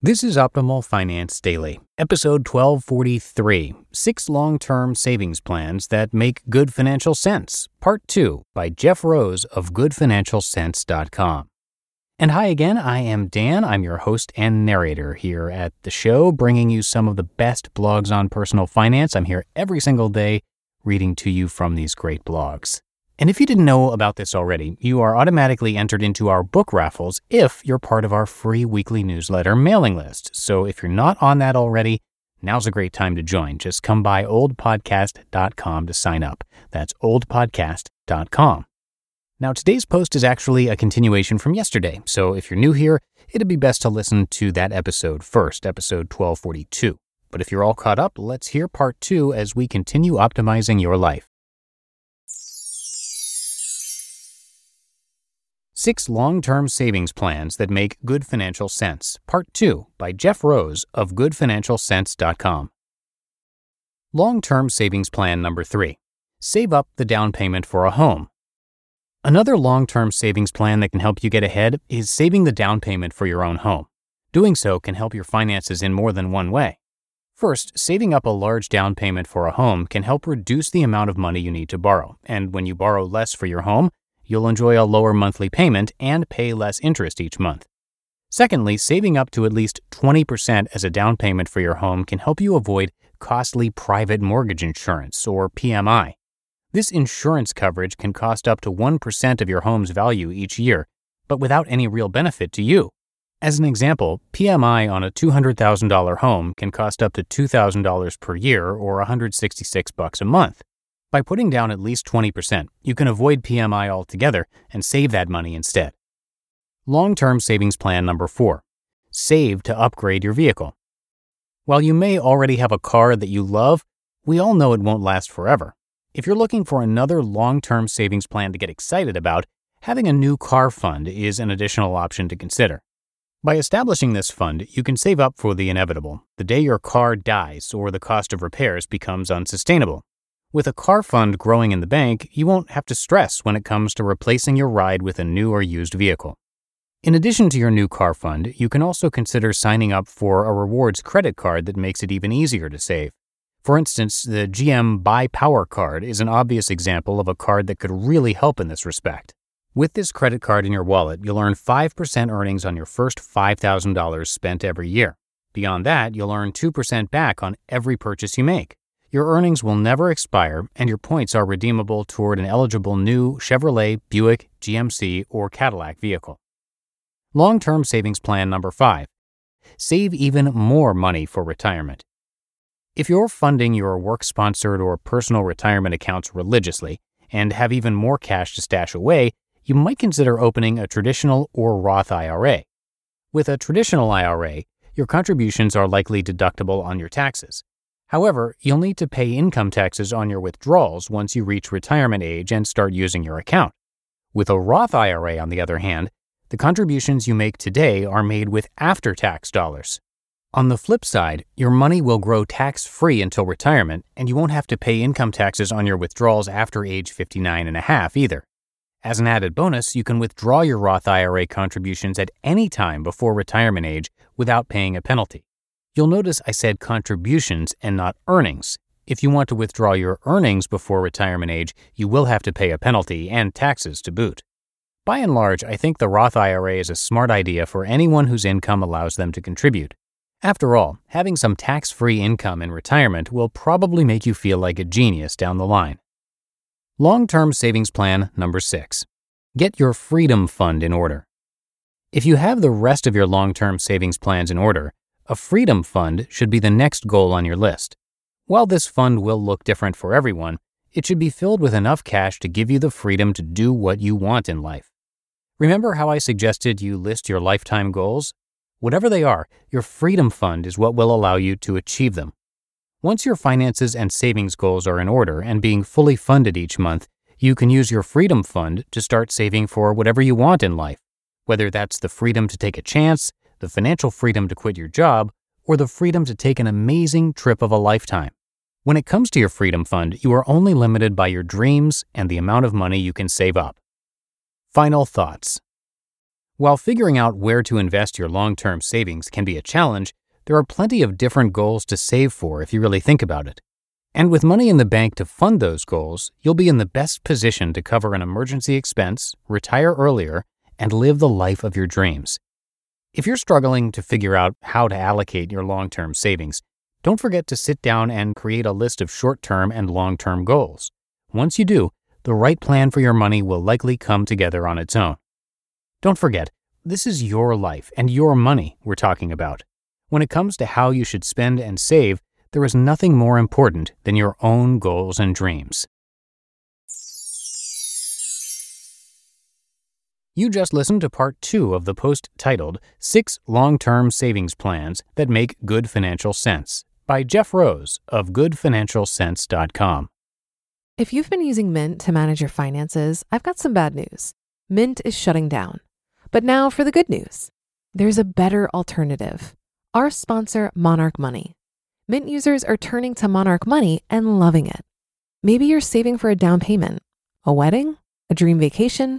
This is Optimal Finance Daily, episode 1243 Six Long Term Savings Plans That Make Good Financial Sense, Part 2 by Jeff Rose of GoodFinancialCents.com. And hi again, I am Dan. I'm your host and narrator here at the show, bringing you some of the best blogs on personal finance. I'm here every single day reading to you from these great blogs. And if you didn't know about this already, you are automatically entered into our book raffles if you're part of our free weekly newsletter mailing list. So if you're not on that already, now's a great time to join. Just come by oldpodcast.com to sign up. That's oldpodcast.com. Now, today's post is actually a continuation from yesterday. So if you're new here, it'd be best to listen to that episode first, episode 1242. But if you're all caught up, let's hear part two as we continue optimizing your life. Six Long Term Savings Plans That Make Good Financial Sense, Part 2 by Jeff Rose of GoodFinancialCents.com. Long Term Savings Plan Number 3 Save Up the Down Payment for a Home. Another long term savings plan that can help you get ahead is saving the down payment for your own home. Doing so can help your finances in more than one way. First, saving up a large down payment for a home can help reduce the amount of money you need to borrow, and when you borrow less for your home, you'll enjoy a lower monthly payment and pay less interest each month. Secondly, saving up to at least 20% as a down payment for your home can help you avoid costly private mortgage insurance, or PMI. This insurance coverage can cost up to 1% of your home's value each year, but without any real benefit to you. As an example, PMI on a $200,000 home can cost up to $2,000 per year or 166 bucks a month. By putting down at least 20%, you can avoid PMI altogether and save that money instead. Long term savings plan number four save to upgrade your vehicle. While you may already have a car that you love, we all know it won't last forever. If you're looking for another long term savings plan to get excited about, having a new car fund is an additional option to consider. By establishing this fund, you can save up for the inevitable, the day your car dies or the cost of repairs becomes unsustainable. With a car fund growing in the bank, you won't have to stress when it comes to replacing your ride with a new or used vehicle. In addition to your new car fund, you can also consider signing up for a rewards credit card that makes it even easier to save. For instance, the GM Buy Power card is an obvious example of a card that could really help in this respect. With this credit card in your wallet, you'll earn 5% earnings on your first $5,000 spent every year. Beyond that, you'll earn 2% back on every purchase you make. Your earnings will never expire, and your points are redeemable toward an eligible new Chevrolet, Buick, GMC, or Cadillac vehicle. Long term savings plan number five save even more money for retirement. If you're funding your work sponsored or personal retirement accounts religiously and have even more cash to stash away, you might consider opening a traditional or Roth IRA. With a traditional IRA, your contributions are likely deductible on your taxes. However, you'll need to pay income taxes on your withdrawals once you reach retirement age and start using your account. With a Roth IRA, on the other hand, the contributions you make today are made with after tax dollars. On the flip side, your money will grow tax free until retirement, and you won't have to pay income taxes on your withdrawals after age 59 and a half either. As an added bonus, you can withdraw your Roth IRA contributions at any time before retirement age without paying a penalty. You'll notice I said contributions and not earnings. If you want to withdraw your earnings before retirement age, you will have to pay a penalty and taxes to boot. By and large, I think the Roth IRA is a smart idea for anyone whose income allows them to contribute. After all, having some tax free income in retirement will probably make you feel like a genius down the line. Long term savings plan number six get your freedom fund in order. If you have the rest of your long term savings plans in order, a freedom fund should be the next goal on your list. While this fund will look different for everyone, it should be filled with enough cash to give you the freedom to do what you want in life. Remember how I suggested you list your lifetime goals? Whatever they are, your freedom fund is what will allow you to achieve them. Once your finances and savings goals are in order and being fully funded each month, you can use your freedom fund to start saving for whatever you want in life, whether that's the freedom to take a chance, the financial freedom to quit your job, or the freedom to take an amazing trip of a lifetime. When it comes to your freedom fund, you are only limited by your dreams and the amount of money you can save up. Final thoughts. While figuring out where to invest your long term savings can be a challenge, there are plenty of different goals to save for if you really think about it. And with money in the bank to fund those goals, you'll be in the best position to cover an emergency expense, retire earlier, and live the life of your dreams. If you're struggling to figure out how to allocate your long term savings, don't forget to sit down and create a list of short term and long term goals. Once you do, the right plan for your money will likely come together on its own. Don't forget, this is your life and your money we're talking about. When it comes to how you should spend and save, there is nothing more important than your own goals and dreams. You just listened to part two of the post titled Six Long Term Savings Plans That Make Good Financial Sense by Jeff Rose of GoodFinancialCents.com. If you've been using Mint to manage your finances, I've got some bad news. Mint is shutting down. But now for the good news there's a better alternative. Our sponsor, Monarch Money. Mint users are turning to Monarch Money and loving it. Maybe you're saving for a down payment, a wedding, a dream vacation,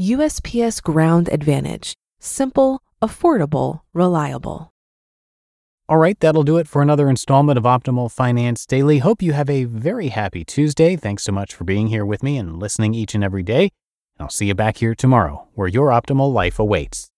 USPS Ground Advantage. Simple, affordable, reliable. All right, that'll do it for another installment of Optimal Finance Daily. Hope you have a very happy Tuesday. Thanks so much for being here with me and listening each and every day. And I'll see you back here tomorrow, where your optimal life awaits.